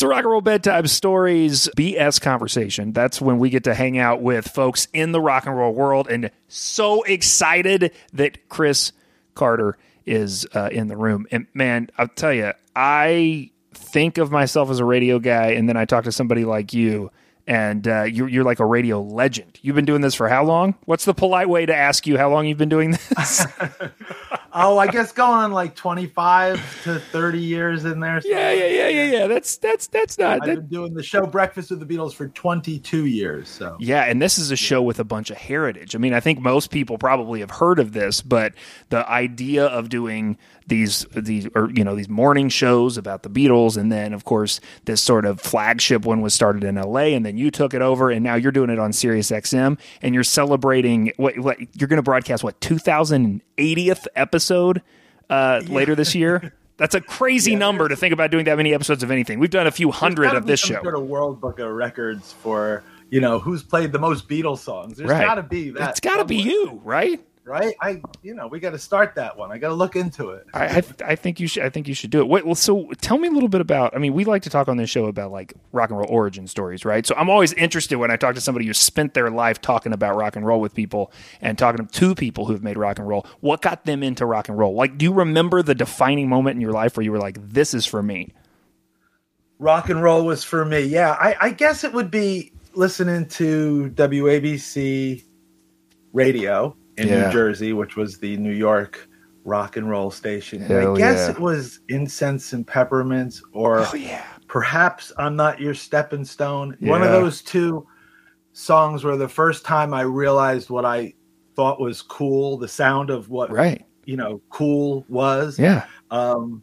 It's a rock and roll bedtime stories BS conversation. That's when we get to hang out with folks in the rock and roll world, and so excited that Chris Carter is uh, in the room. And man, I'll tell you, I think of myself as a radio guy, and then I talk to somebody like you, and uh, you're, you're like a radio legend. You've been doing this for how long? What's the polite way to ask you how long you've been doing this? oh, I guess going on like 25 to 30 years in there. Yeah, yeah, yeah, yeah, yeah. That's that's that's not. I've that, been doing the show Breakfast with the Beatles for 22 years. So yeah, and this is a show with a bunch of heritage. I mean, I think most people probably have heard of this, but the idea of doing these these or you know these morning shows about the Beatles, and then of course this sort of flagship one was started in L.A. and then you took it over, and now you're doing it on Sirius XM, and you're celebrating what, what you're going to broadcast what 2080th episode uh, yeah. later this year. That's a crazy yeah, number to think about doing that many episodes of anything. We've done a few hundred of this show. Sort of World Book of Records for you know who's played the most Beatles songs. There's right. got to be that. It's got to be you, right? Right? I, you know, we got to start that one. I got to look into it. I, I, I, think you should. I think you should do it. Wait, well, so tell me a little bit about. I mean, we like to talk on this show about like rock and roll origin stories, right? So I'm always interested when I talk to somebody who spent their life talking about rock and roll with people and talking to people who've made rock and roll. What got them into rock and roll? Like, do you remember the defining moment in your life where you were like, "This is for me"? Rock and roll was for me. Yeah, I, I guess it would be listening to WABC radio in yeah. New Jersey, which was the New York rock and roll station. And I guess yeah. it was Incense and Peppermints, or oh, yeah. perhaps I'm Not Your Stepping Stone. One of those two songs were the first time I realized what I thought was cool, the sound of what right. you know cool was. Yeah. Um,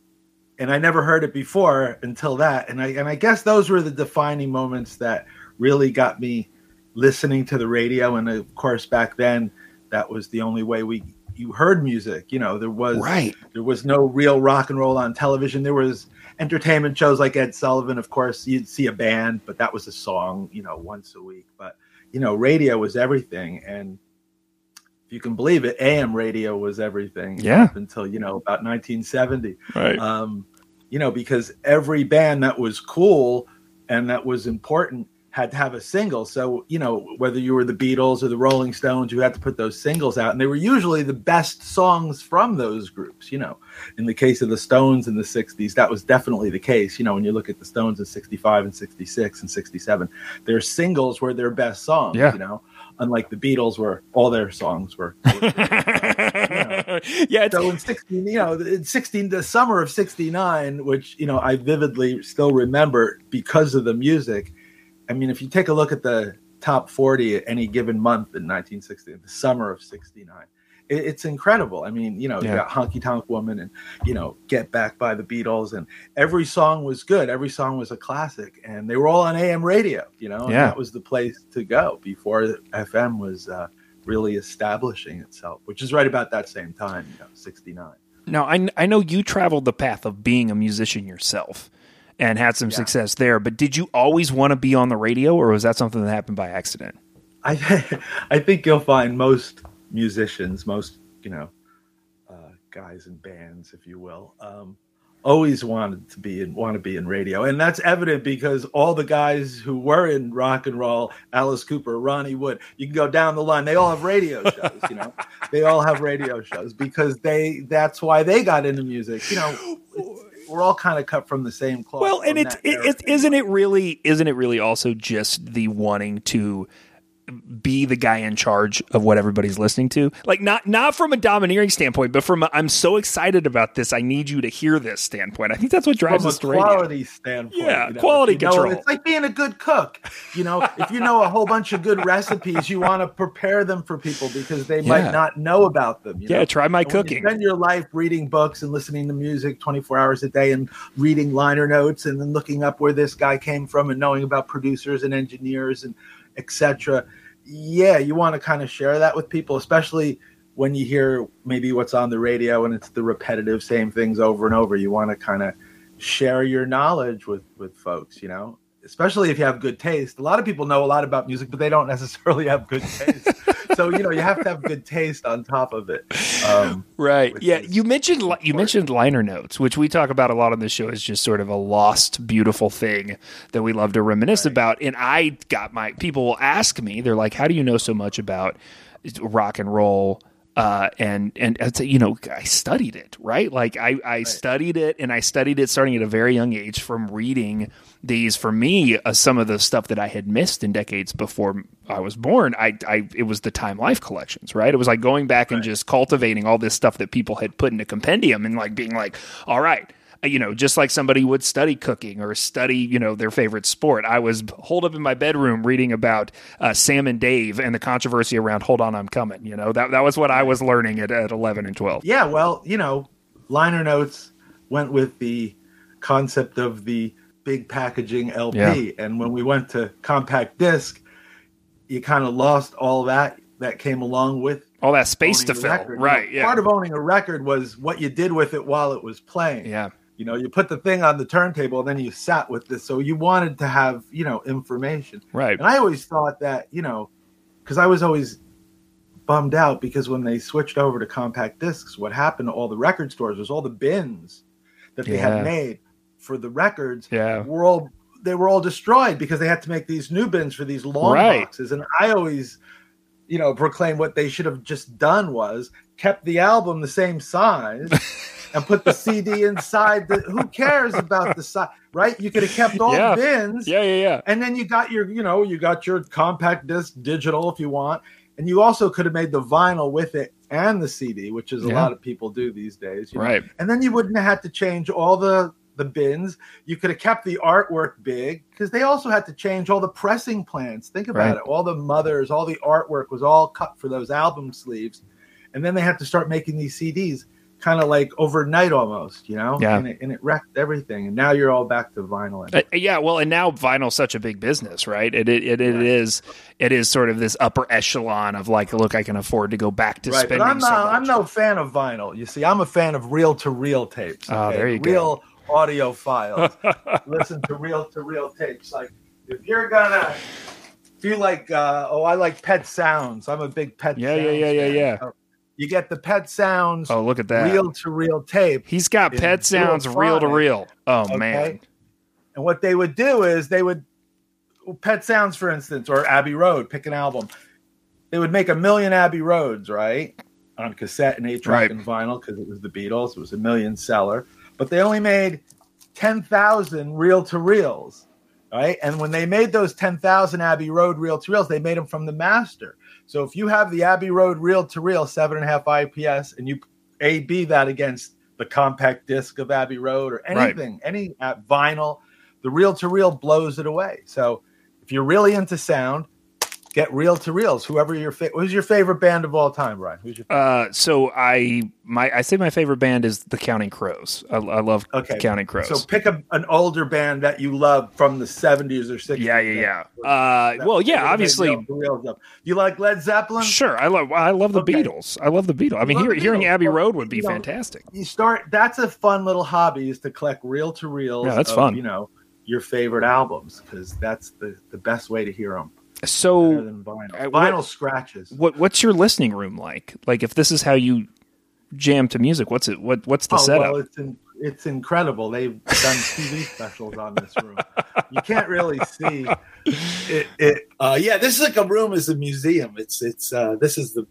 and I never heard it before until that. And I and I guess those were the defining moments that really got me listening to the radio. And of course, back then that was the only way we you heard music. You know, there was right. There was no real rock and roll on television. There was entertainment shows like Ed Sullivan. Of course, you'd see a band, but that was a song. You know, once a week. But you know, radio was everything, and if you can believe it, AM radio was everything. Yeah. Up until you know about 1970. Right. Um, you know, because every band that was cool and that was important had to have a single. So, you know, whether you were the Beatles or the Rolling Stones, you had to put those singles out. And they were usually the best songs from those groups, you know. In the case of the Stones in the 60s, that was definitely the case. You know, when you look at the Stones in 65 and 66 and 67, their singles were their best songs, yeah. you know. Unlike the Beatles, where all their songs were. you know. Yeah. So in 16, you know, in 16, the summer of 69, which, you know, I vividly still remember because of the music, I mean, if you take a look at the top 40 at any given month in 1960, the summer of 69, it, it's incredible. I mean, you know, yeah. you got Honky Tonk Woman and, you know, Get Back by the Beatles, and every song was good. Every song was a classic, and they were all on AM radio, you know, yeah. that was the place to go before FM was uh, really establishing itself, which is right about that same time, you know, 69. Now, I, I know you traveled the path of being a musician yourself and had some yeah. success there. But did you always want to be on the radio, or was that something that happened by accident? I I think you'll find most musicians, most you know, uh, guys in bands, if you will, um, always wanted to be in want to be in radio, and that's evident because all the guys who were in rock and roll, Alice Cooper, Ronnie Wood, you can go down the line. They all have radio shows. You know, they all have radio shows because they that's why they got into music. You know we're all kind of cut from the same cloth. Well, and it's it, it, isn't it really isn't it really also just the wanting to be the guy in charge of what everybody's listening to. Like not not from a domineering standpoint, but from i am so excited about this. I need you to hear this standpoint. I think that's what drives from us quality radio. standpoint. Yeah, you know, quality control. Know, it's like being a good cook. You know, if you know a whole bunch of good recipes, you want to prepare them for people because they yeah. might not know about them. yeah, know? try my and cooking. spend your life reading books and listening to music 24 hours a day and reading liner notes and then looking up where this guy came from and knowing about producers and engineers and etc yeah, you want to kind of share that with people, especially when you hear maybe what's on the radio and it's the repetitive same things over and over. You want to kind of share your knowledge with with folks, you know. Especially if you have good taste. A lot of people know a lot about music, but they don't necessarily have good taste. so you know you have to have good taste on top of it. Um, right. Yeah. You mentioned you mentioned liner notes, which we talk about a lot on this show. Is just sort of a lost, beautiful thing that we love to reminisce right. about. And I got my people will ask me, they're like, "How do you know so much about rock and roll?" Uh, and and you know I studied it right like I, I right. studied it and I studied it starting at a very young age from reading these for me uh, some of the stuff that I had missed in decades before I was born I, I it was the Time Life collections right it was like going back right. and just cultivating all this stuff that people had put in a compendium and like being like all right you know, just like somebody would study cooking or study, you know, their favorite sport. I was holed up in my bedroom reading about uh, Sam and Dave and the controversy around "Hold on, I'm coming." You know, that that was what I was learning at, at 11 and 12. Yeah, well, you know, liner notes went with the concept of the big packaging LP, yeah. and when we went to compact disc, you kind of lost all that that came along with all that space to fill. Right. You know, yeah. Part of owning a record was what you did with it while it was playing. Yeah. You know, you put the thing on the turntable and then you sat with this. So you wanted to have, you know, information. Right. And I always thought that, you know, because I was always bummed out because when they switched over to compact discs, what happened to all the record stores was all the bins that they yeah. had made for the records yeah. were all they were all destroyed because they had to make these new bins for these long right. boxes. And I always, you know, proclaim what they should have just done was kept the album the same size and put the CD inside. The, who cares about the size, right? You could have kept all yeah. the bins. Yeah, yeah, yeah. And then you got your, you know, you got your compact disc digital if you want. And you also could have made the vinyl with it and the CD, which is a yeah. lot of people do these days. right. Know? And then you wouldn't have had to change all the the bins. You could have kept the artwork big because they also had to change all the pressing plans. Think about right. it. All the mothers, all the artwork was all cut for those album sleeves. And then they had to start making these CDs kind of like overnight almost, you know? Yeah. And it, and it, wrecked everything. And now you're all back to vinyl. Uh, yeah. Well, and now vinyl's such a big business, right? It, it, it, it right. is, it is sort of this upper echelon of like, look, I can afford to go back to right. spending. But I'm not, so I'm no fan of vinyl. You see, I'm a fan of reel to reel tapes. Okay? Oh, there you real go. audiophiles. Listen to reel to reel tapes. Like if you're gonna, if you like, uh, oh, I like pet sounds. I'm a big pet. Yeah, yeah, yeah, yeah, yeah. You get the Pet Sounds. Oh, look at that reel to reel tape. He's got Pet Sounds reel to reel. Oh okay? man! And what they would do is they would Pet Sounds, for instance, or Abbey Road. Pick an album. They would make a million Abbey Roads, right, on cassette and eight track right. and vinyl because it was the Beatles. It was a million seller, but they only made ten thousand reel to reels, right? And when they made those ten thousand Abbey Road reel to reels, they made them from the master. So if you have the Abbey Road reel to reel seven and a half IPS and you A B that against the compact disc of Abbey Road or anything, right. any uh, vinyl, the reel to reel blows it away. So if you're really into sound, get reel to reels. Whoever your fa- who's your favorite band of all time, Brian? Who's your favorite? uh, so I my I say my favorite band is the Counting Crows. I, I love okay. Counting Crows. So pick a, an older band that you love from the seventies or sixties. Yeah, yeah, yeah. Uh, well, yeah, obviously. You like Led Zeppelin? Sure, I love I love the okay. Beatles. I love the Beatles. I mean, hear, hearing Abbey Road would be you fantastic. Know, you start. That's a fun little hobby is to collect reel to reels. Yeah, that's of, fun. You know your favorite albums because that's the the best way to hear them. So vinyl. Uh, vinyl what, scratches. What what's your listening room like? Like if this is how you jam to music, what's it? What what's the oh, setup? Well, it's in, it's incredible. They've done TV specials on this room. You can't really see it. it uh, yeah, this is like a room is a museum. It's it's uh, this is the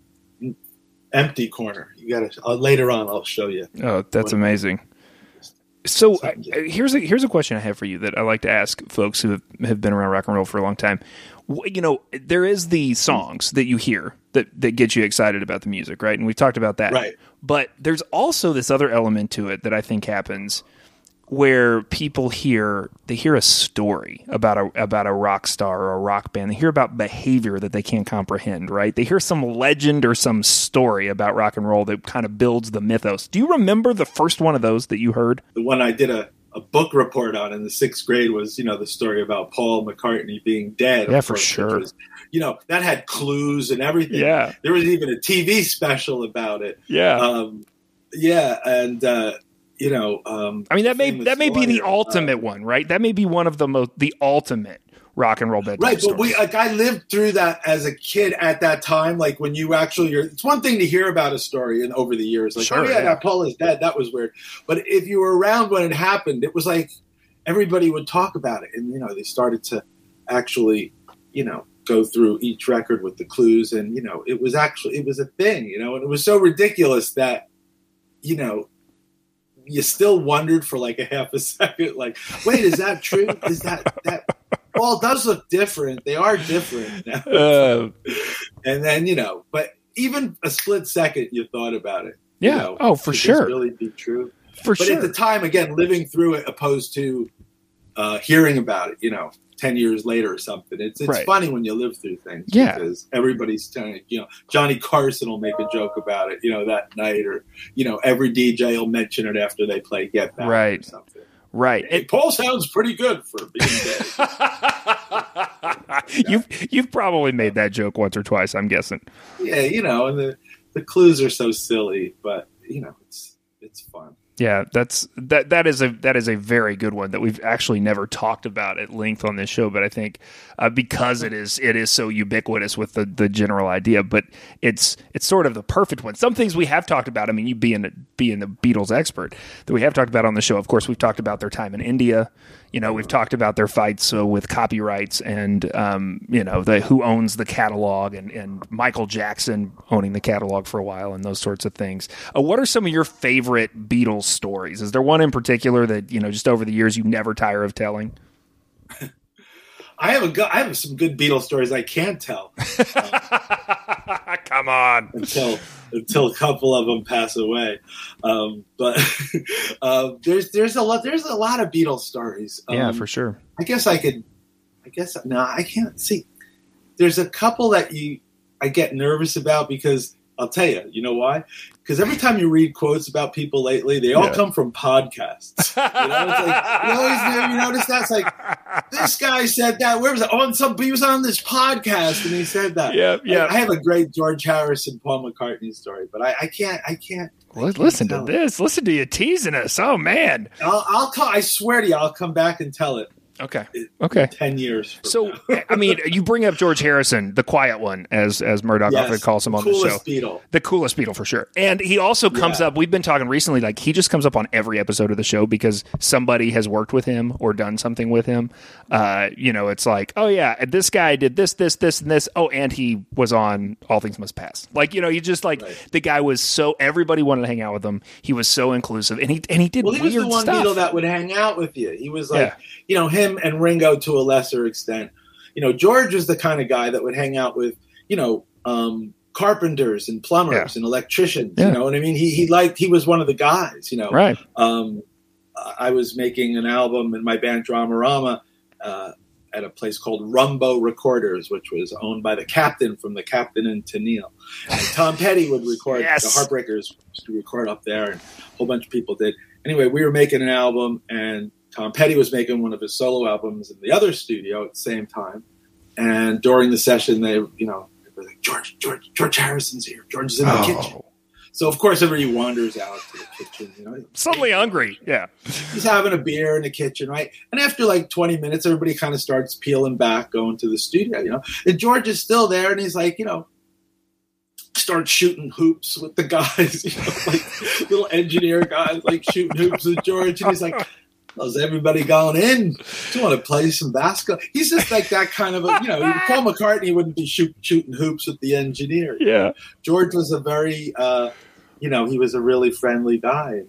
empty corner. You got to uh, later on. I'll show you. Oh, that's amazing. So uh, here's a here's a question I have for you that I like to ask folks who have, have been around rock and roll for a long time you know, there is the songs that you hear that that get you excited about the music, right? And we've talked about that. Right. But there's also this other element to it that I think happens where people hear they hear a story about a about a rock star or a rock band. They hear about behavior that they can't comprehend, right? They hear some legend or some story about rock and roll that kind of builds the mythos. Do you remember the first one of those that you heard? The one I did a a book report on in the sixth grade was, you know, the story about Paul McCartney being dead. Yeah, for sure. Was, you know, that had clues and everything. Yeah. There was even a TV special about it. Yeah. Um, yeah. And, uh, you know, um, I mean that may that may be the lawyer, uh, ultimate one, right? That may be one of the most the ultimate rock and roll bedtime Right, but stories. we like I lived through that as a kid at that time. Like when you actually, you're, it's one thing to hear about a story and over the years, like oh, Sure, oh yeah, yeah. that Paul is dead. That was weird. But if you were around when it happened, it was like everybody would talk about it, and you know they started to actually, you know, go through each record with the clues, and you know it was actually it was a thing, you know, and it was so ridiculous that, you know. You still wondered for like a half a second, like, wait, is that true? Is that that Paul does look different. They are different now. Uh, and then, you know, but even a split second you thought about it. you Yeah. know, Oh, for sure. really be true. for But sure. at the time, again, living through it opposed to uh, hearing about it, you know, 10 years later or something. It's it's Right. funny when you live through things. Yeah. Because everybody's telling you know, Johnny Carson will make a joke about it, you know, that night, or, you know, every DJ will mention it after they play Get Back or Right. something. Right. Hey, Paul sounds pretty good for being dead. you've you've probably made that joke once or twice, I'm guessing. yeah, you know, and the, the clues are so silly, but, you know, it's. Yeah, that's that that is a that is a very good one that we've actually never talked about at length on this show, but I think uh, because it is it is so ubiquitous with the the general idea, but it's it's sort of the perfect one. Some things we have talked about. I mean, you being being the Beatles expert that we have talked about on the show. Of course, we've talked about their time in India. You know, we've talked about their fights uh, with copyrights and um, you know the who owns the catalog and and Michael Jackson owning the catalog for a while and those sorts of things. Uh, what are some of your favorite Beatles stories? Is there one in particular that you know just over the years you never tire of telling? I have a go- I have some good Beatles stories I can't tell Come on. until until a couple of them pass away. Um, but uh, there's there's a lot there's a lot of Beatles stories. Um, yeah, for sure. I guess I could. I guess no, I can't see. There's a couple that you I get nervous about because I'll tell you. You know why? Because every time you read quotes about people lately, they all Yeah. come from podcasts. You know, it's like you always you notice that's like this guy said that. Where was it? On some he was on this podcast and he said that. Yeah, yeah. I have a great George Harrison, Paul McCartney story, but I, I can't. I can't. Well, listen to this. Listen to you teasing us. Oh man. I'll, I'll call. I swear to you, I'll come back and tell it. Okay. Okay. ten years. So. I mean, you bring up George Harrison, the quiet one, as as Murdoch Yes, often calls him on the show. coolest Beatle. The coolest Beatle for sure. And he also comes Yeah. up, we've been talking recently, like he just comes up on every episode of the show because somebody has worked with him or done something with him. Uh, you know, it's like, oh yeah, this guy did this, this, this, and this. Oh, and he was on All Things Must Pass. Like, you know, you just like Right. the guy was so everybody wanted to hang out with him. He was so inclusive and he and he did Well, he was the one stuff. Beatle that would hang out with you. He was like, Yeah. you know, him and Ringo to a lesser extent. You know, George was the kind of guy that would hang out with, you know, um, carpenters and plumbers and electricians. Yeah. You know what I mean? He he liked. He was one of the guys. You know, right. um, I was making an album in my band Dramarama uh, at a place called Rumbo Recorders, which was owned by the captain from the Captain and Tennille. And Tom Petty would record Yes. the Heartbreakers to record up there, and a whole bunch of people did. Anyway, we were making an album, and Tom Petty was making one of his solo albums in the other studio at the same time. And during the session, they, you know, they were like, George, George, George Harrison's here. George is in the kitchen. Oh, So of course, everybody wanders out to the kitchen. You know, suddenly hungry. Yeah. he's having a beer in the kitchen, right? And after like 20 minutes, everybody kind of starts peeling back, going to the studio, you know. And George is still there, and he's like, you know, starts shooting hoops with the guys, you know, like little engineer guys, like shooting hoops with George. And he's like, How's everybody going in? Do you want to play some basketball? He's just like that kind of a, you know, Paul McCartney wouldn't be shoot, shooting hoops with the engineer. Yeah. George was a very, uh, you know, he was a really friendly guy.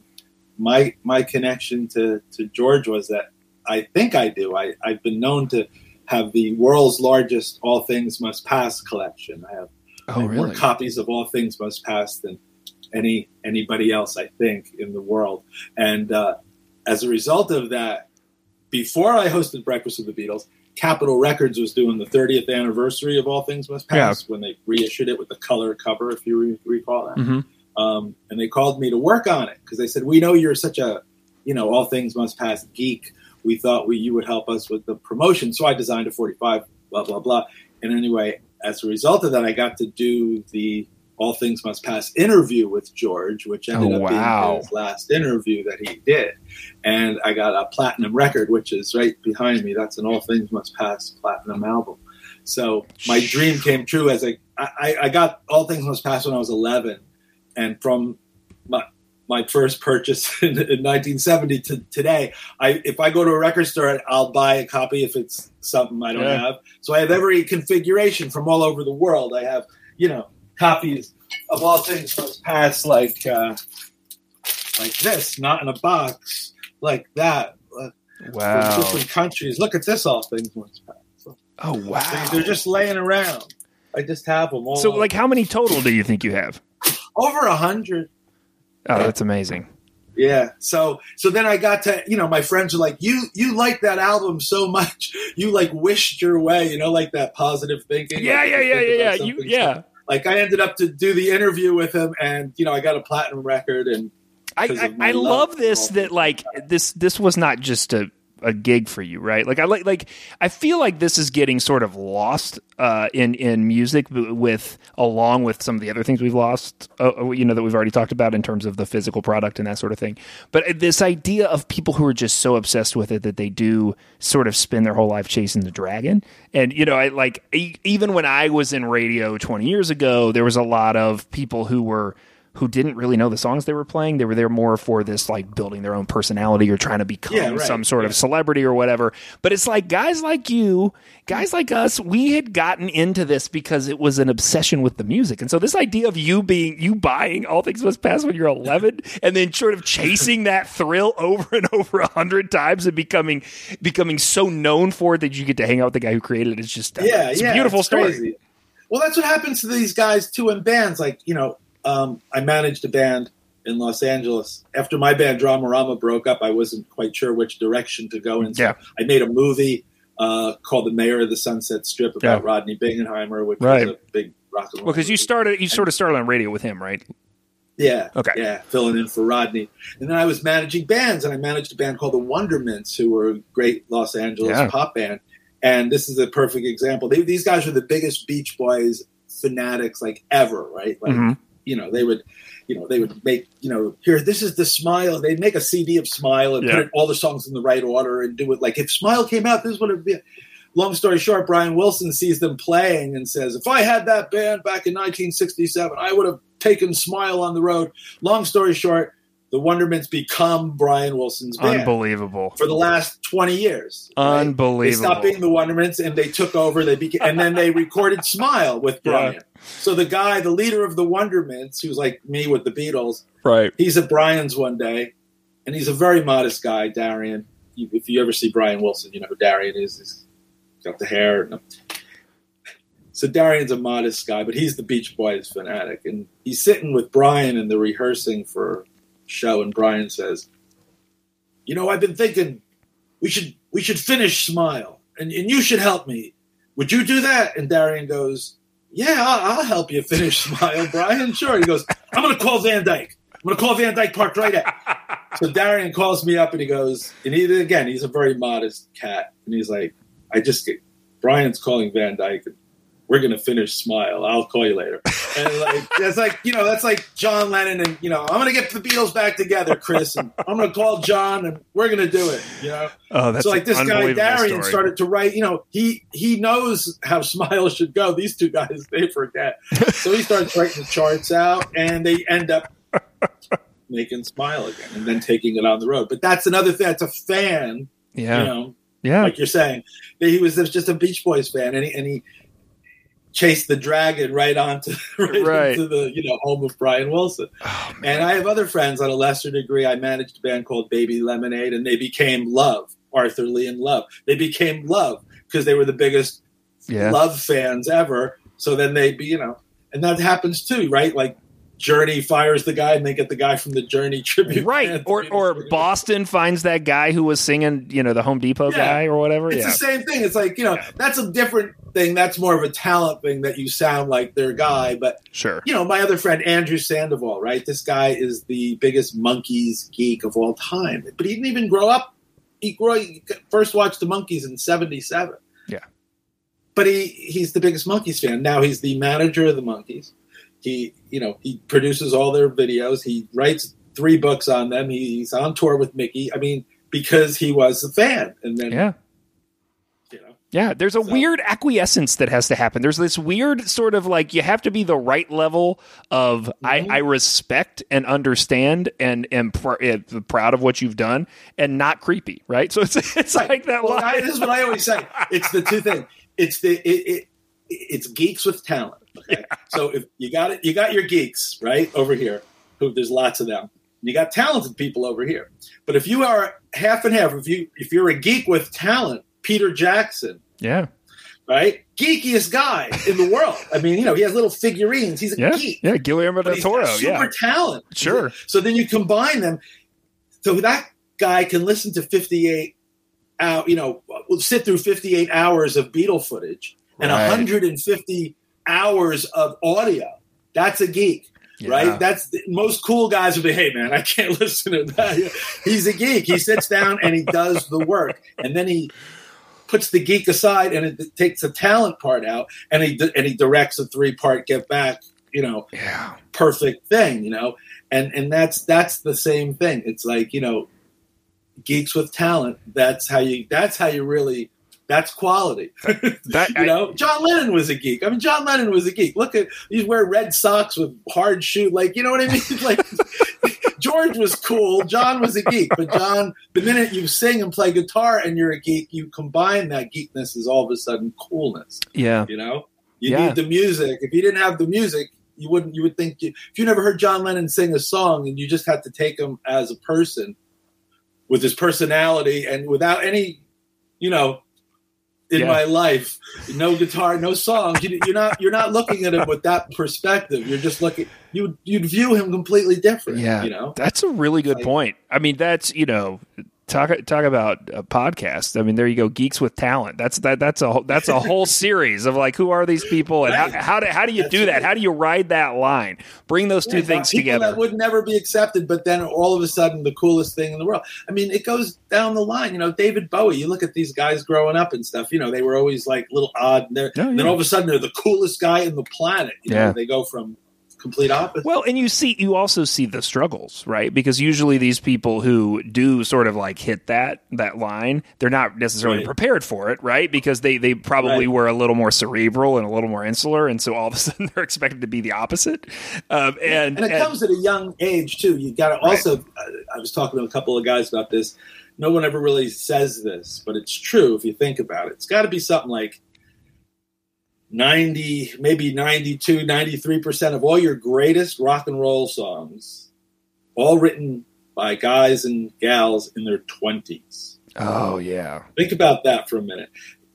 My my connection to to George was that I think I do. I I've been known to have the world's largest All Things Must Pass collection. I have I Oh, have more copies of All Things Must Pass than any anybody else I think in the world. And uh, as a result of that, before I hosted Breakfast with the Beatles, Capitol Records was doing the 30th anniversary of All Things Must Pass when they reissued it with the color cover, if you re- recall that. hmm Um, and they called me to work on it because they said, "We know you're such a, you know, All Things Must Pass geek. We thought we you would help us with the promotion." So I designed a 45, blah blah blah. And anyway, as a result of that, I got to do the All Things Must Pass interview with George, which oh, ended Oh, up being his last interview that he did. And I got a platinum record, which is right behind me. That's an All Things Must Pass platinum album. So my dream came true as I, I got All Things Must Pass when I was 11, and from my my first purchase in, in 1970 to today, I if I go to a record store, I'll buy a copy if it's something I don't Yeah. have. So I have every configuration from all over the world. I have you know copies of All Things Must Pass, like uh, like this, not in a box, like that. From Wow. different countries. Look at this, All Things Must Pass. Oh wow. They're just laying around. I just have them all. So like how many total do you think you have? over a hundred. Oh, that's amazing. Yeah. So so then I got to you know my friends are like you you like that album so much you like wished your way you know like that positive thinking. Yeah, like, yeah, yeah, yeah, yeah. You yeah. Like I ended up to do the interview with him and you know I got a platinum record and I, I, I love love this that. like this this was not just a a gig for you, right? Like I like like I feel like this is getting sort of lost uh, in in music with along with some of the other things we've lost, uh, you know, that we've already talked about in terms of the physical product and that sort of thing. But uh, this idea of people who are just so obsessed with it that they do sort of spend their whole life chasing the dragon, and you know, I like even when I was in radio twenty years ago, there was a lot of people who were who didn't really know the songs they were playing. They were there more for this like building their own personality or trying to become Yeah, right. some sort of celebrity or whatever. But it's like guys like you, guys like us, we had gotten into this because it was an obsession with the music. And so this idea of you being you buying all things must pass when you're 11 and then sort of chasing that thrill over and over a hundred times and becoming becoming so known for it that you get to hang out with the guy who created it. It's just uh, yeah, it's yeah, a beautiful story. crazy. Well, that's what happens to these guys too in bands. Like you know, um, I managed a band in Los Angeles. After my band Dramarama broke up, I wasn't quite sure which direction to go in. So Yeah. I made a movie uh, called The Mayor of the Sunset Strip about Yeah. Rodney Bingenheimer, which Right. was a big rock and roll. Well, because you started, you sort of started on radio with him, right? Yeah. Okay. Yeah, filling in for Rodney. And then I was managing bands, and I managed a band called the Wondermints, who were a great Los Angeles Yeah. pop band. And this is a perfect example. They, these guys were the biggest Beach Boys fanatics like ever, right? Like, Mhm. You know, they would, you know, they would make, you know, here, this is the Smile. They'd make a CD of Smile and Yeah. put it, all the songs in the right order and do it like if Smile came out, this would have been. Long story short, Brian Wilson sees them playing and says, "If I had that band back in 1967, I would have taken Smile on the road." Long story short, the Wondermints become Brian Wilson's band Unbelievable. for the last 20 years. right? They Unbelievable. stopped being the Wondermints and they took over. They became, and then they recorded "Smile" with Yeah. So the guy, the leader of the Wondermints, who's like me with the Beatles, right. he's at Brian's one day, and he's a very modest guy, Darian. If you ever see Brian Wilson, you know who Darian is. He's got the hair. And so Darian's a modest guy, but he's the Beach Boys fanatic, and he's sitting with Brian and they're rehearsing for show, and Brian says, "You know, I've been thinking we should we should finish Smile, and, and you should help me. Would you do that?" And Darian goes, "Yeah, I'll, I'll help you finish Smile, Brian. Sure." He goes, "I'm going to call Van Dyke. I'm going to call Van Dyke Park right at." so Darian calls me up and he goes, and he again, he's a very modest cat, and he's like, "I just Brian's calling Van Dyke. And we're gonna finish Smile. I'll call you later." And like that's like you know that's like John Lennon and you know I'm gonna get the Beatles back together, Chris, and I'm gonna call John and we're gonna do it. You know, Oh, that's so like this guy Darian story. started to write. You know, he he knows how Smile should go. These two guys they forget. So he starts writing the charts out, and they end up making Smile again, and then taking it on the road. But that's another thing. That's a fan. Yeah. You know, yeah. like you're saying, that he was just a Beach Boys fan, and he, and he chased the dragon right onto right, Right. into the you know home of Brian Wilson. Oh. And I have other friends on a lesser degree. I managed a band called Baby Lemonade, and they became Love. Arthur Lee and Love. They became Love because they were the biggest yeah. Love fans ever. So then they be you know, and that happens too, right? Like Journey fires the guy, and they get the guy from the Journey tribute, Right. band Or or Boston finds that guy who was singing, you know, the Home Depot Yeah. guy or whatever. It's yeah. the same thing. It's like you know, that's a different thing. That's more of a talent thing that you sound like their guy. But Sure. you know, my other friend Andrew Sandoval, right? This guy is the biggest Monkees geek of all time. But he didn't even grow up. He grew. He first watched the Monkees in '77. Yeah. But he he's the biggest Monkees fan. Now he's the manager of the Monkees. He, you know, he produces all their videos. He writes three books on them. He's on tour with Micky. I mean, because he was a fan, and then yeah. Yeah, there's a so. weird acquiescence that has to happen. There's this weird sort of like you have to be the right level of mm-hmm. I, I, respect and understand and am pr- eh, proud of what you've done and not creepy, right? So it's it's right. like that. Well, I, this is what I always say. It's the two things. It's the it, it it's geeks with talent. Okay, yeah. so if you got it, you got your geeks right over here. Who there's lots of them. You got talented people over here. But if you are half and half, if you if you're a geek with talent, Peter Jackson, yeah, right, geekiest guy in the world. I mean, you know, he has little figurines. He's a yeah. geek. Yeah, Guillermo del Toro. Super yeah. talent. Sure. So then you combine them. So that guy can listen to 58 out, you know, sit through 58 hours of Beatle footage and right. 150 hours of audio. That's a geek. Yeah. Right? That's the, most cool guys would be, hey man, I can't listen to that. He's a geek. He sits down and he does the work. And then he puts the geek aside and it takes the talent part out and he and he directs a three part get back, you know, yeah. perfect thing, you know. And and that's that's the same thing. It's like, you know, geeks with talent, that's how you that's how you really that's quality. That, you know, John Lennon was a geek. I mean, John Lennon was a geek. Look at he's wear red socks with hard shoe. Like, you know what I mean? Like George was cool. John was a geek. But John, the minute you sing and play guitar and you're a geek, you combine that geekness is all of a sudden coolness. Yeah. You know, you yeah. need the music. If you didn't have the music, you wouldn't. You would think you, if you never heard John Lennon sing a song and you just had to take him as a person with his personality and without any, you know, in yeah. my life. No guitar, no songs. You, are not you're not looking at him with that perspective. You're just looking. You you'd view him completely different. Yeah, you know. That's a really good like, point. I mean, that's you know talk talk about a podcast. I mean, there you go, geeks with talent. That's that that's a that's a whole series of like who are these people and right. how, how do how do you that's do that? Right. How do you ride that line? Bring those two yeah, things together. That would never be accepted, but then all of a sudden, the coolest thing in the world. I mean, it goes down the line. You know, David Bowie. You look at these guys growing up and stuff. You know, they were always like little odd. And, oh, yeah. then all of a sudden, they're the coolest guy in the planet. You know, yeah. they go from complete opposite. Well, and you see, you also see the struggles, right? Because usually these people who do sort of like hit that that line, they're not necessarily right. prepared for it, right? Because they they probably right. were a little more cerebral and a little more insular, and so all of a sudden they're expected to be the opposite. Um, and and it and, comes at a young age too. You got to also. Right. I was talking to a couple of guys about this. No one ever really says this, but it's true if you think about it. It's got to be something like 90, maybe 92, 93% of all your greatest rock and roll songs, all written by guys and gals in their 20s. Oh, yeah. Think about that for a minute.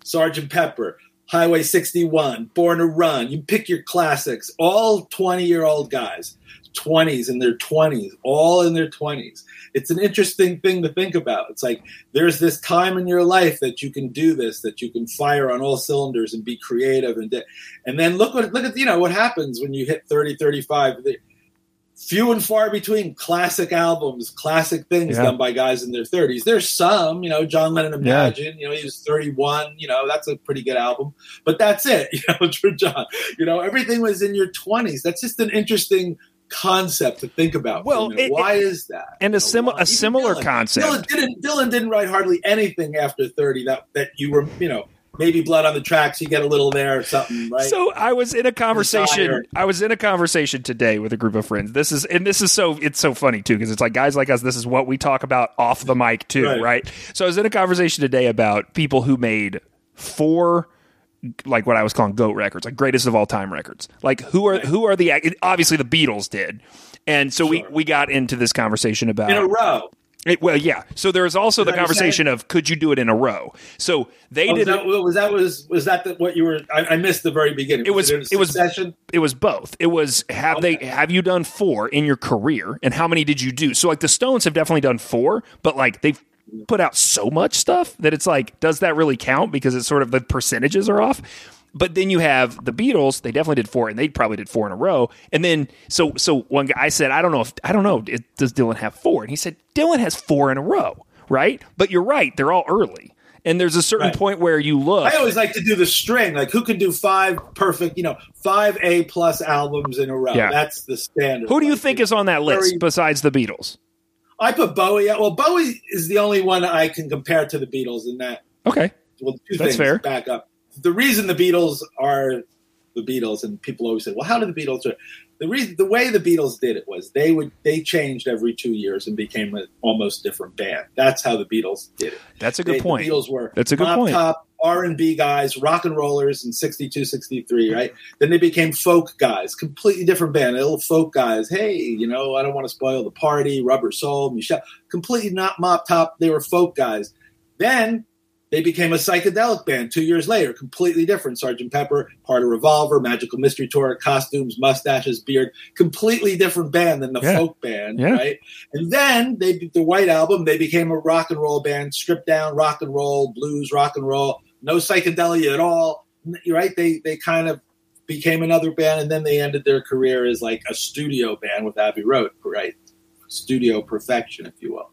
Sergeant Pepper, Highway 61, Born to Run. You pick your classics, all 20 year old guys, 20s in their 20s, all in their 20s it's an interesting thing to think about. It's like there's this time in your life that you can do this, that you can fire on all cylinders and be creative and de- and then look what look at you know what happens when you hit 30, 35. Few and far between classic albums, classic things yeah. done by guys in their 30s. There's some, you know, John Lennon Imagine, yeah. you know, he was 31, you know, that's a pretty good album. But that's it, you know, for John. You know, everything was in your 20s. That's just an interesting concept to think about. Well, it, why it, is that? And a, sim- a similar Dylan, concept. Dylan didn't, Dylan didn't write hardly anything after thirty that that you were you know maybe blood on the tracks you get a little there or something right so i was in a conversation i was in a conversation today with a group of friends this is and this is so it's so funny too because it's like guys like us this is what we talk about off the mic too right. right so i was in a conversation today about people who made four like what I was calling goat records, like greatest of all time records. Like who are who are the obviously the Beatles did, and so sure. we we got into this conversation about in a row. It, well, yeah. So there was also the conversation of could you do it in a row? So they oh, did. Was that, was that was was that the, what you were? I, I, missed the very beginning. It was. Was it, it was. It was both. It was have okay. they have you done four in your career, and how many did you do? So like the Stones have definitely done four, but like they've put out so much stuff that it's like, does that really count? Because it's sort of the percentages are off. But then you have the Beatles; they definitely did four, and they probably did four in a row. And then, so so one guy I said, I don't know if I don't know, does Dylan have four? And he said, Dylan has four in a row, right? But you're right; they're all early. And there's a certain Right. point where you look. I always like to do the string, like who can do five perfect, you know, five A plus albums in a row. Yeah. That's the standard. Who do you Like, think is on that list very- besides the Beatles? I put Bowie. Well, Bowie is the only one I can compare to the Beatles in that. Okay. Well, two That's things fair. back up. The reason the Beatles are the Beatles, and people always say, "Well, how did the Beatles do it?" The reason, the way the Beatles did it was they would they changed every two years and became an almost different band. That's how the Beatles did it. That's a They- good point. The Beatles were That's a good mop point. top R and B guys, rock and rollers in 62, 63, right? Then they became folk guys, completely different band, little folk guys. Hey, you know, I don't want to spoil the party. Rubber Soul, Michelle, completely not mop top. They were folk guys. Then they became a psychedelic band two years later, completely different. Sergeant Pepper, part of Revolver, Magical Mystery Tour, costumes, mustaches, beard, completely different band than the Yeah. folk band, Yeah. right? And then they did the White Album. They became a rock and roll band, stripped down rock and roll, blues, rock and roll, no psychedelia at all. Right? They they kind of became another band, and then they ended their career as like a studio band with Abbey Road, right? Studio perfection, if you will.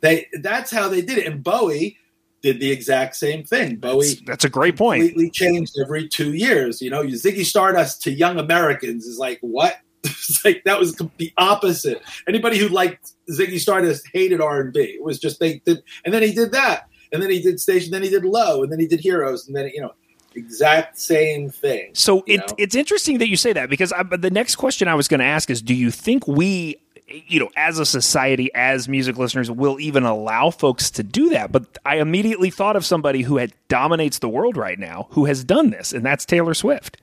They that's how they did it. And Bowie did the exact same thing. Bowie That's, that's a great point. completely changed every two years. You know, Ziggy Stardust to young Americans is like what? it's like that was the opposite. Anybody who liked Ziggy Stardust hated R and B. It was just they did, and then he did that, and then he did Station, then he did Low, and then he did Heroes, and then you know, exact same thing. So it, know? it's interesting that you say that because I, but the next question I was going to ask is do you think we, you know, as a society, as music listeners, will even allow folks to do that? But I immediately thought of somebody who had dominates the world right now who has done this, and that's Taylor Swift.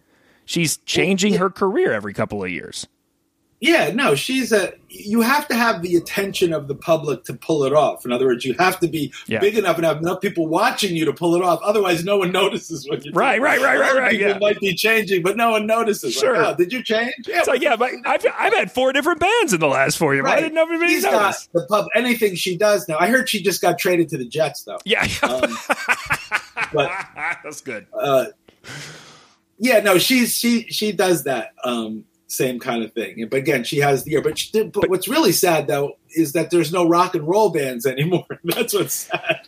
She's changing her career every couple of years. Yeah, no, she's a. You have to have the attention of the public to pull it off. In other words, you have to be Yeah. big enough and have enough people watching you to pull it off. Otherwise, no one notices when you. do Right, it. right, right, right, right, People yeah. might be changing, but no one notices. Like, Sure. oh, did you change? Yeah, It's like, yeah, but I've, I've had four different bands in the last four years. Right. didn't know He's got notice? the pub. Anything she does now. I heard she just got traded to the Jets, though. Yeah, Um, but that's good. uh, yeah, no, she's she she does that um, same kind of thing. But again, she has the year. But, did, but what's really sad though is that there's no rock and roll bands anymore. That's what's sad.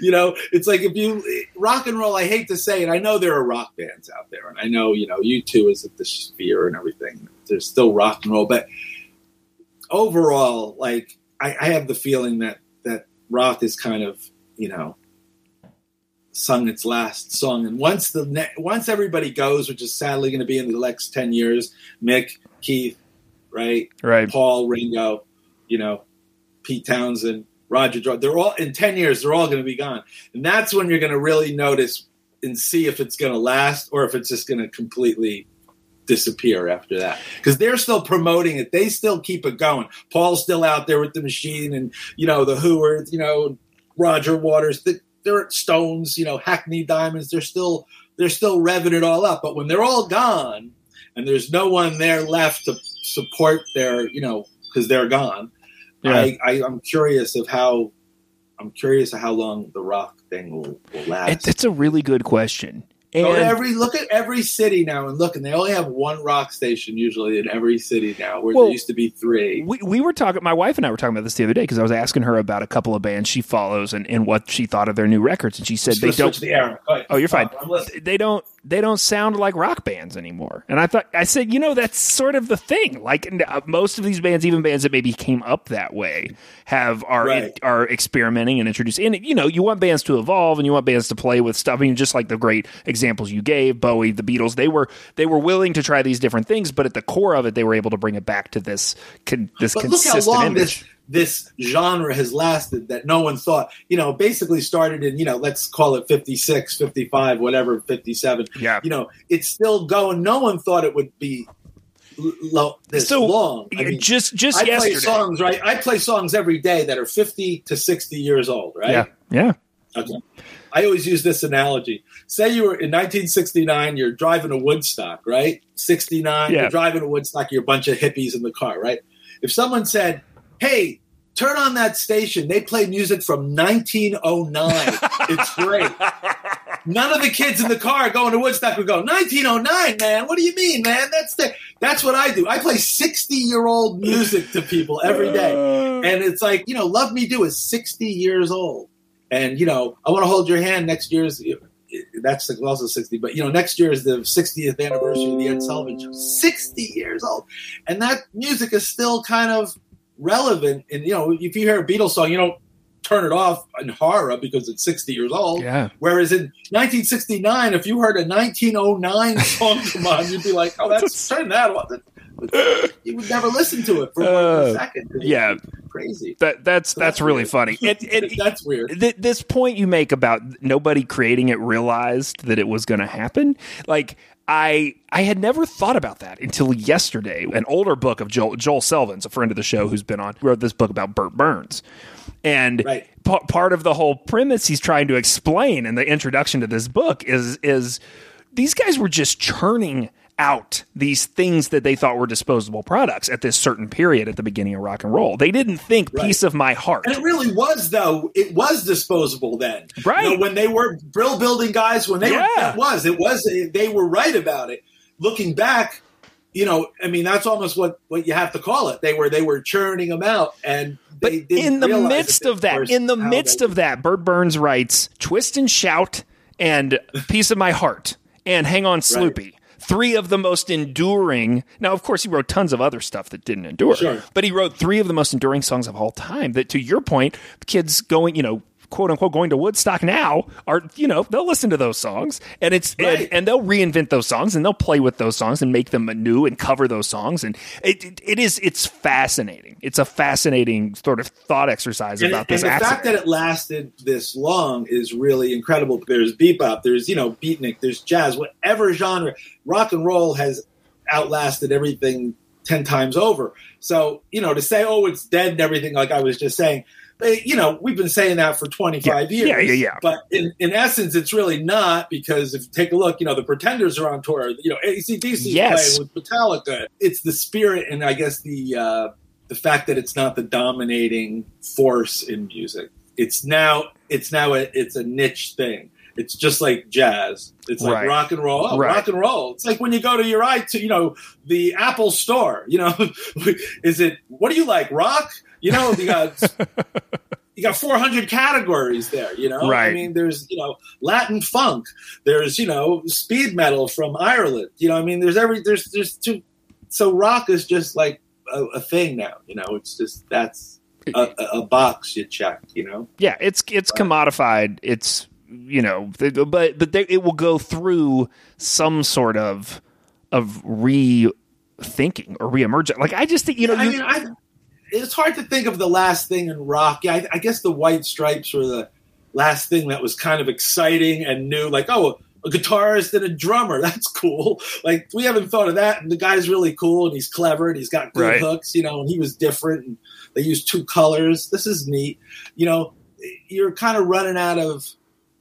You know, it's like if you rock and roll. I hate to say it. I know there are rock bands out there, and I know you know U2 is at the Sphere and everything. There's still rock and roll, but overall, like I, I have the feeling that that rock is kind of you know sung its last song. And once the ne- once everybody goes, which is sadly going to be in the next ten years, Mick, Keith, right, Right. Paul, Ringo, you know, Pete Townshend, Roger, they're all in ten years. They're all going to be gone, and that's when you're going to really notice and see if it's going to last or if it's just going to completely disappear after that because they're still promoting it they still keep it going paul's still out there with the machine and you know the who are you know roger waters the, they're stones you know hackney diamonds they're still they're still revving it all up but when they're all gone and there's no one there left to support their you know because they're gone Yeah. I, I i'm curious of how i'm curious of how long the rock thing will, will last It, it's a really good question. And Go to every look at every city now and look, and they only have one rock station usually in every city now, where Well, there used to be three. we, we were talking, my wife and I were talking about this the other day because I was asking her about a couple of bands she follows and, and what she thought of their new records. And she said they don't, the. Oh, you're fine. They don't they don't sound like rock bands anymore. And I thought I said, you know, that's sort of the thing. Like uh, most of these bands, even bands that maybe came up that way, have are Right. are experimenting and introducing. And you know, you want bands to evolve and you want bands to play with stuff. I mean, just like the great examples you gave, Bowie, the Beatles, they were they were willing to try these different things, but at the core of it, they were able to bring it back to this con, this But look how long image. this this genre has lasted that no one thought, you know, basically started in, you know, let's call it 56, 55, whatever, 57. Yeah. You know, it's still going. No one thought it would be lo- this So, long. I mean, just just I play yesterday. songs, right? I play songs every day that are 50 to 60 years old, right? Yeah, yeah. Okay. I always use this analogy. Say you were in 1969, you're driving a Woodstock, right? 69, Yeah. you're driving a Woodstock, you're a bunch of hippies in the car, right? If someone said, hey, turn on that station, they play music from 1909. it's great. None of the kids in the car going to Woodstock would go, 1909, man. What do you mean, man? That's the, that's what I do. I play 60 year old music to people every day. Uh. And it's like, you know, Love Me Do is 60 years old. And you know, I want to hold your hand next year's. That's also sixty, but you know, next year is the 60th anniversary of the Ed Sullivan Show. Sixty years old, and that music is still kind of relevant. And you know, if you hear a Beatles song, you don't turn it off in horror because it's 60 years old. Yeah. Whereas in 1969, if you heard a 1909 song come on, you'd be like, "Oh, that's turn that off." You would never listen to it for Uh, one second. Yeah. crazy. That that's So that's really weird. funny. And, and that's weird. th- this point you make about nobody creating it realized that it was going to happen like i i had never thought about that until yesterday an older book of joel joel selvins a friend of the show who's been on wrote this book about Bert Berns and Right. pa- part of the whole premise he's trying to explain in the introduction to this book is is these guys were just churning out these things that they thought were disposable products at this certain period at the beginning of rock and roll. They didn't think Right. piece of my heart. And it really was, though. It was disposable then, Right. You know, when they were brill building guys, when they were, Yeah. it was, it was. They were right about it. Looking back, you know, I mean, that's almost what what you have to call it. They were they were churning them out, and But they didn't in the midst of that, in the midst of that, Bert Berns writes "Twist and Shout" and "Piece of My Heart" and "Hang On, Sloopy." Three of the most enduring. Now, of course, he wrote tons of other stuff that didn't endure, Sure. but he wrote three of the most enduring songs of all time. That, to your point, kids going, you know, quote unquote, going to Woodstock now are, you know, they'll listen to those songs and it's Right. and, and they'll reinvent those songs and they'll play with those songs and make them anew and cover those songs and it, it, it is it's fascinating. It's a fascinating sort of thought exercise and, about and this the accident. fact that it lasted this long is really incredible. There's bebop, there's you know beatnik, there's jazz, whatever genre, rock and roll has outlasted everything ten times over. So you know to say oh it's dead and everything like I was just saying. Eh, You know, we've been saying that for 25 Yeah. years. Yeah, yeah, yeah. But in, in essence, it's really not because if you take a look, you know, the Pretenders are on tour. You know, ACDC Yes. playing with Metallica. It's the spirit and I guess the uh, the fact that it's not the dominating force in music. It's now it's now a, it's a niche thing. It's just like jazz. It's like Right. rock and roll. Oh, Right. rock and roll. It's like when you go to your i to you know the Apple store. You know, is it what do you like? Rock? You know, you got you got 400 categories there. You know, I mean, there's you know Latin funk. There's you know speed metal from Ireland. You know, I mean, there's every there's there's two. So rock is just like a, a thing now. You know, it's just that's a, a, box you check. You know, Yeah, it's it's commodified. It's you know, but but they, it will go through some sort of of rethinking or reemerging. Like I just think you know, I you- mean, I, it's hard to think of the last thing in rock. Yeah, I, I guess the White Stripes were the last thing that was kind of exciting and new. Like, oh, a guitarist and a drummer. That's cool. Like, we haven't thought of that. And the guy's really cool and he's clever and he's got good Right. hooks, you know, and he was different. And they used two colors. This is neat. You know, you're kind of running out of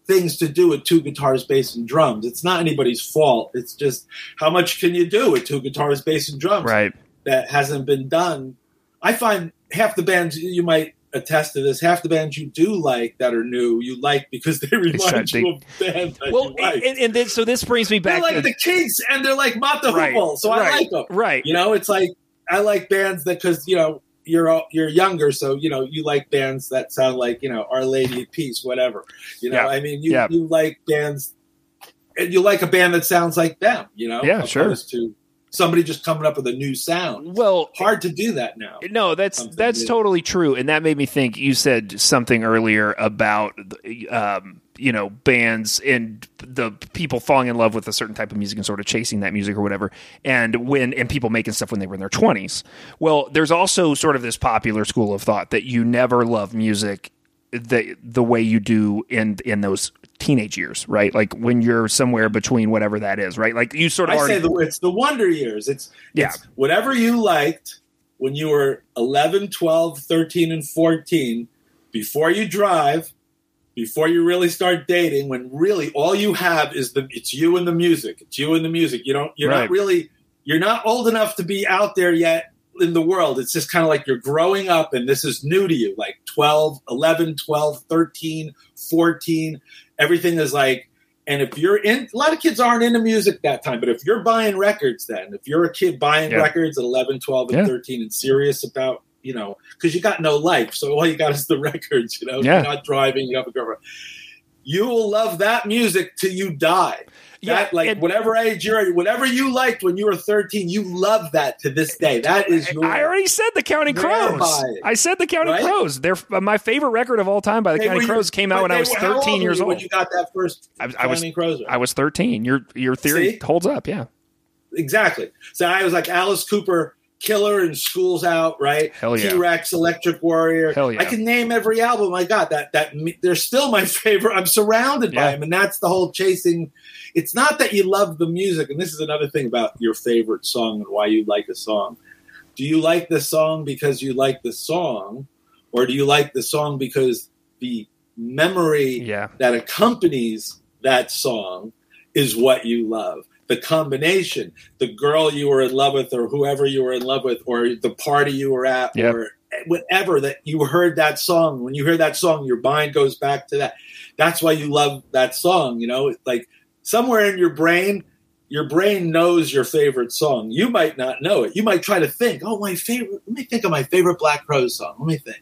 things to do with two guitars, bass, and drums. It's not anybody's fault. It's just how much can you do with two guitars, bass, and drums? right. that hasn't been done. I find half the bands you might attest to this. Half the bands you do like that are new, you like because they remind they- you of bands that Well, you like. and, and then so this brings me back. they're back like to the Kinks, and they're like Mata right, Hoople, so right, I like them. Right. You know, it's like I like bands that because you know you're you're younger, so you know you like bands that sound like you know Our Lady of Peace, whatever. You know, Yeah. I mean, you Yeah. you like bands, and you like a band that sounds like them. You know, Yeah, sure. opposed To somebody just coming up with a new sound. Well, Hard to do that now. No, that's Something that's new. totally true, and that made me think. You said something earlier about um, you know bands and the people falling in love with a certain type of music and sort of chasing that music or whatever, and when and people making stuff when they were in their twenties. Well, there's also sort of this popular school of thought that you never love music the the way you do in in those teenage years, right? Like when you're somewhere between whatever that is, right? Like you sort of I already say the, it's the wonder years. It's, Yeah. it's whatever you liked when you were 11, 12, 13, and 14, before you drive, before you really start dating, when really all you have is the it's you and the music. It's you and the music. You don't you're Right. not really you're not old enough to be out there yet in the world. It's just kind of like you're growing up and this is new to you. Like 12, 11, 12, 13, 14, everything is like and if you're in, a lot of kids aren't into music that time, but if you're buying records then, if you're a kid buying Yeah. records at 11, 12, and Yeah. 13 and serious about you know, because you got no life, so all you got is the records. You know, Yeah. you're not driving, you have a girlfriend. You will love that music till you die. Yeah, That, like and- whatever age you're at, whatever you liked when you were 13, you love that to this day. That is your I already said the Counting Crows. I said the Counting Right? Crows. They're my favorite record of all time by the Counting Crows came out when I was 13 old years old. When you got that first I was- I was- Crows. I was 13. Your your theory See? holds up. Yeah. exactly. So I was like Alice Cooper, Killer, and Schools Out, right? Hell yeah. T Rex, Electric Warrior. Hell yeah. I can name every album I got. That that they're still my favorite. I'm surrounded by them, and that's the whole chasing. It's not that you love the music, and this is another thing about your favorite song and why you like a song. Do you like the song because you like the song, or do you like the song because the memory Yeah. that accompanies that song is what you love. The combination, the girl you were in love with, or whoever you were in love with, or the party you were at, Yep. or whatever that you heard that song. When you hear that song, your mind goes back to that. That's why you love that song. You know, like somewhere in your brain, your brain knows your favorite song. You might not know it. You might try to think, oh, my favorite. Let me think of my favorite Black Crowes song. Let me think.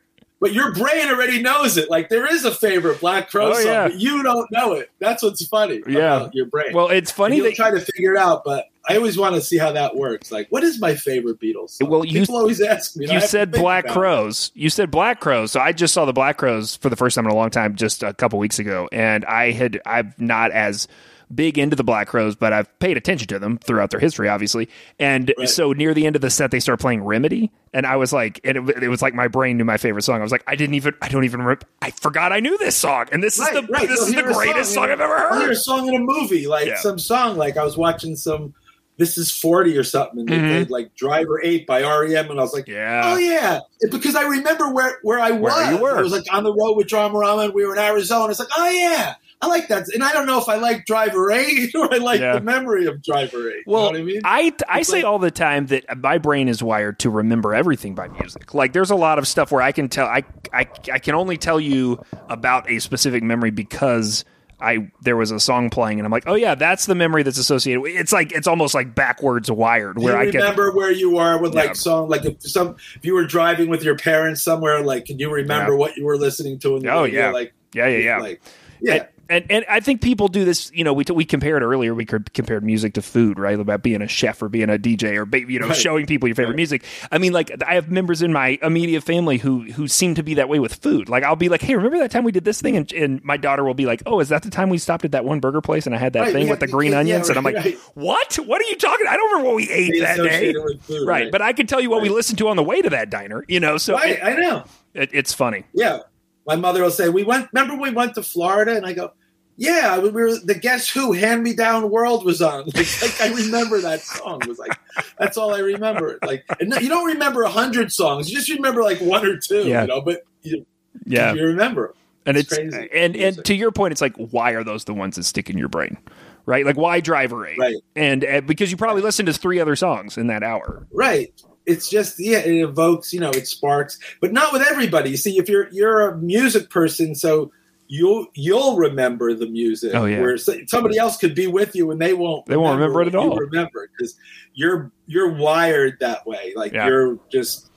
Is it on Amorica? Is it- But your brain already knows it. Like there is a favorite Black Crow Oh, song, yeah. but you don't know it. That's what's funny. Yeah. your brain. Well, it's funny You'll that try to figure it out, but I always want to see how that works. Like, what is my favorite Beatles? Song? Well, you- people always ask me. you said Black about it. Crows. You said Black Crowes. So I just saw the Black Crowes for the first time in a long time, just a couple weeks ago, and I had I'm not as big into the Black Crowes, but I've paid attention to them throughout their history, obviously. And Right. so near the end of the set, they start playing Remedy, and I was like, and it, it was like my brain knew my favorite song. I was like, I didn't even, I don't even, rem- I forgot I knew this song, and this Right, is the right. this is the greatest song song, I've ever I'll hear heard. a song in a movie, like Yeah. some song. Like I was watching some. This is forty or something, and they Mhm. played like Driver Eight by REM, and I was like, Yeah. Oh yeah, because I remember where where I was. Where you were. I was like on the road with Dramarama, and we were in Arizona. It's like, oh yeah, I like that. And I don't know if I like Driver Eight or I like Yeah. the memory of Driver Eight. Well, you know what I mean? I I It's say like- all the time that my brain is wired to remember everything by music. Like there's a lot of stuff where I can tell I I, I can only tell you about a specific memory because I there was a song playing and I'm like, "Oh yeah, that's the memory that's associated." with It's like it's almost like backwards wired where you I remember where you were with Yeah. like song like if some if you were driving with your parents somewhere like can you remember Yeah. what you were listening to in the Oh, yeah. like Yeah, yeah, yeah. like yeah And, and and I think people do this. You know, we we compared earlier. We compared music to food, right? About being a chef or being a DJ or you know Right. showing people your favorite Right. music. I mean, like I have members in my immediate family who who seem to be that way with food. Like I'll be like, hey, remember that time we did this thing? And, and my daughter will be like, oh, is that the time we stopped at that one burger place and I had that Right, thing yeah, with the green yeah, onions? and I'm like, what? What are you talking? I don't remember what we ate They that day. food, Right, but I can tell you what we listened to on the way to that diner. You know, so it, I know it, it's funny. yeah my mother will say we went remember we went to Florida and I go yeah we were the Guess Who Hand Me Down World was on like, like I remember that song it was like that's all I remember like and you don't remember a hundred songs you just remember like one or two Yeah. you know but you, Yeah, you remember and It's it's, crazy. and and to your point, it's like why are those the ones that stick in your brain, right? Like why Driver Eight, Right. And uh, because you probably listened to three other songs in that hour. Right. It's just yeah, it evokes, you know, it sparks, but not with everybody. You see, if you're you're a music person, so you'll you'll remember the music. Oh, yeah. Where somebody else could be with you and they won't. They won't remember it at all. Remember because you're you're wired that way. Like Yeah. you're just,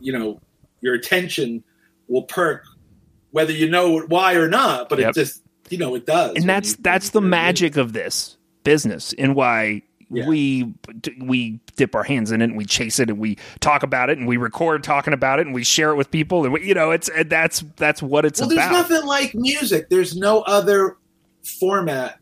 you know, your attention will perk whether you know why or not. But Yep. it just you know it does. And that's you- that's the magic of this business and why Yeah. we we dip our hands in it and we chase it and we talk about it and we record talking about it and we share it with people and we, you know it's uh, that's that's what it's well, there's nothing like music. There's no other format,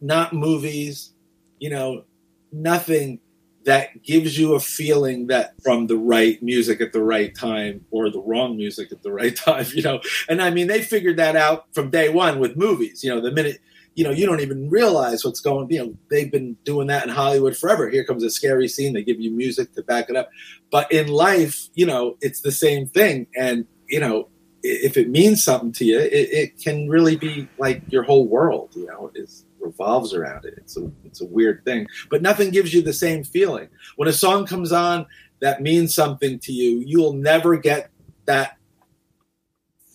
not movies, you know, nothing that gives you a feeling that from the right music at the right time or the wrong music at the right time, you know. And I mean, they figured that out from day one with movies. You know, the minute you know, you don't even realize what's going. You know, they've been doing that in Hollywood forever. Here comes a scary scene. They give you music to back it up. But in life, you know, it's the same thing. And you know, if it means something to you, it, it can really be like your whole world. You know, is revolves around it. It's a it's a weird thing. But nothing gives you the same feeling when a song comes on that means something to you. You'll never get that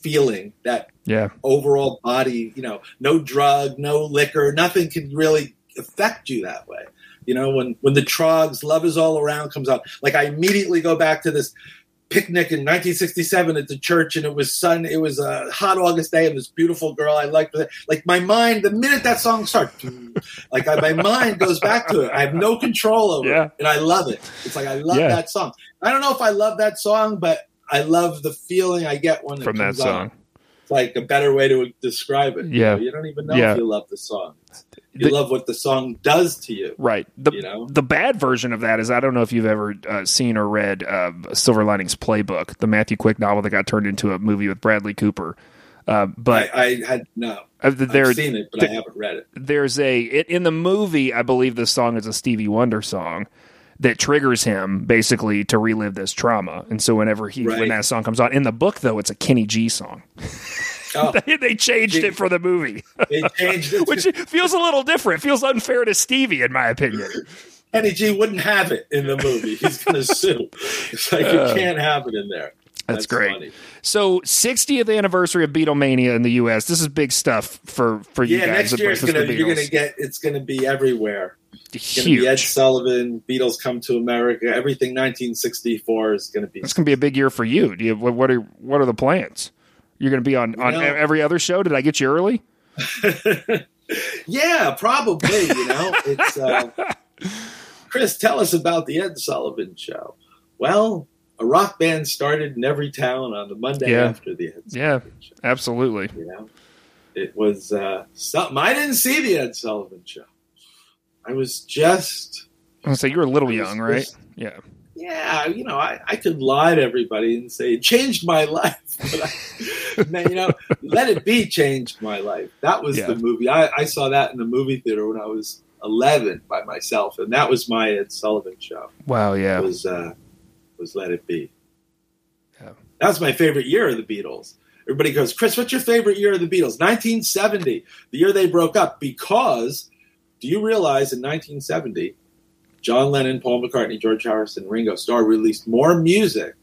feeling that yeah. overall body, you know, no drug, no liquor, nothing can really affect you that way. You know, when when the Troggs "Love Is All Around" comes out, like I immediately go back to this picnic in 1967 at the church, and it was sun. It was a hot August day, and this beautiful girl I liked. Like my mind, the minute that song starts, like I, my mind goes back to it. I have no control over Yeah. it, and I love it. It's like I love Yeah. that song. I don't know if I love that song, but I love the feeling I get when from that song. Like a better way to describe it. You Yeah. know, you don't even know Yeah. if you love the song. You The- love what the song does to you. Right. The You know? the bad version of that is I don't know if you've ever uh, seen or read uh, Silver Linings Playbook, the Matthew Quick novel that got turned into a movie with Bradley Cooper. Uh, but I, I had no. uh, there, I've seen it, but I haven't read it. there's a it, in the movie. I believe the song is a Stevie Wonder song that triggers him basically to relive this trauma. And so whenever he when that song comes on in the book, though, it's a Kenny G song. Oh, they, they changed Gee. it for the movie, they changed it. which feels a little different. Feels unfair to Stevie, in my opinion. Kenny G wouldn't have it in the movie. He's going to sue. It's like you uh. can't have it in there. Uh, That's great. funny. So, 60th anniversary of Beatlemania in the U.S. This is big stuff for for you Yeah, guys. next year it's gonna you're gonna get it's gonna be everywhere. It's be Ed. Sullivan, Beatles come to America, everything 1964 is gonna be. It's going to be a big year for you. Do you what, what are what are the plans? You're going to be on on know- every other show. Did I get you early? yeah, probably. You know, it's uh, Chris. Tell us about the Ed Sullivan Show. Well, a rock band started in every town on the Monday Yeah. after the Ed Yeah. Sullivan Show. Absolutely. You know, it was uh, something. I didn't see the Ed Sullivan Show. I was just I'm say you were a little I young, right? just- Yeah. yeah, you know, I, I could lie to everybody and say it changed my life. But I, man, you know, Let It Be changed my life. That was Yeah. the movie. I, I saw that in the movie theater when I was 11 by myself, and that was my Ed Sullivan show. Wow. Yeah. It Was uh, was Let It Be. Yeah. That was my favorite year of the Beatles. Everybody goes, Chris, what's your favorite year of the Beatles? 1970, the year they broke up. Because do you realize in 1970, John Lennon, Paul McCartney, George Harrison, Ringo Starr released more music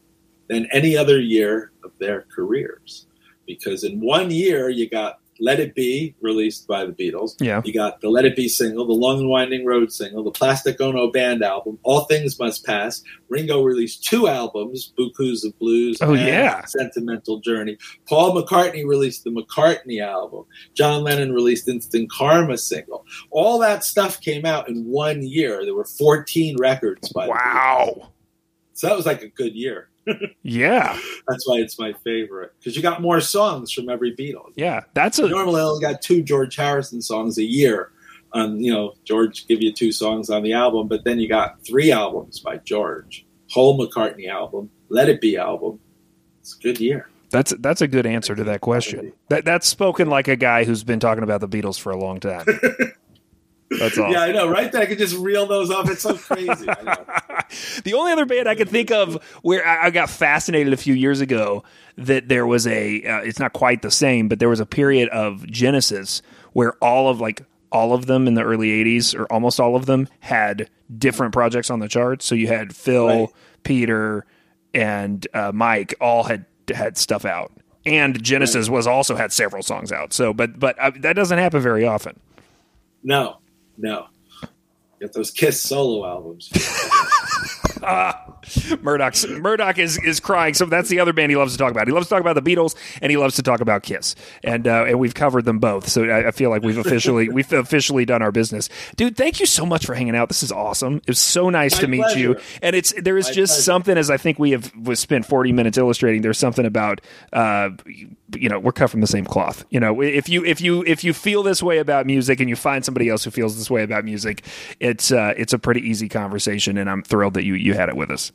than any other year of their careers. Because in one year, you got Let It Be released by the Beatles. Yeah. You got the Let It Be single, the Long and Winding Road single, the Plastic Ono Band album, All Things Must Pass. Ringo released two albums, Beaucoups of Blues Oh, and yeah. Sentimental Journey. Paul McCartney released the McCartney album. John Lennon released Instant Karma single. All that stuff came out in one year. There were 14 records by the Wow. So that was like a good year. Yeah. That's why it's my favorite. Because you got more songs from every Beatle. Yeah. That's a Normally, I only got two George Harrison songs a year. On you know, George give you two songs on the album, but then you got three albums by George. Whole McCartney album, Let It Be album. It's a good year. that's that's a good answer to that question. That that's spoken like a guy who's been talking about the Beatles for a long time. That's all. Yeah, I know, right? That I could just reel those off. It's so crazy. I know. the only other band I could think of where I I got fascinated a few years ago that there was a uh, it's not quite the same, but there was a period of Genesis where all of like all of them in the early 80s or almost all of them had different projects on the charts. So you had Phil, Right. Peter, and uh, Mike all had had stuff out. And Genesis was also had several songs out. So but but uh, that doesn't happen very often. No, no. Get those Kiss solo albums. Murdoch's Murdoch is is crying. So that's the other band he loves to talk about. He loves to talk about the Beatles, and he loves to talk about Kiss, and uh, and we've covered them both. So I, I feel like we've officially we've officially done our business, dude. Thank you so much for hanging out. This is awesome. It was so nice My to meet you, and it's there is My just pleasure. something as I think we have was spent forty minutes illustrating. There's something about uh, you know we're cut from the same cloth. You know if you if you if you feel this way about music and you find somebody else who feels this way about music, it's uh, it's a pretty easy conversation, and I'm thrilled that you you had it with us.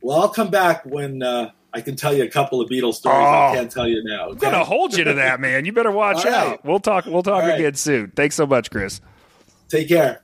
well, I'll come back when uh, I can tell you a couple of Beatles stories Oh. I can't tell you now. I'm gonna hold you to that, man. You better watch right. out. We'll talk. We'll talk right. again soon. Thanks so much, Chris. Take care.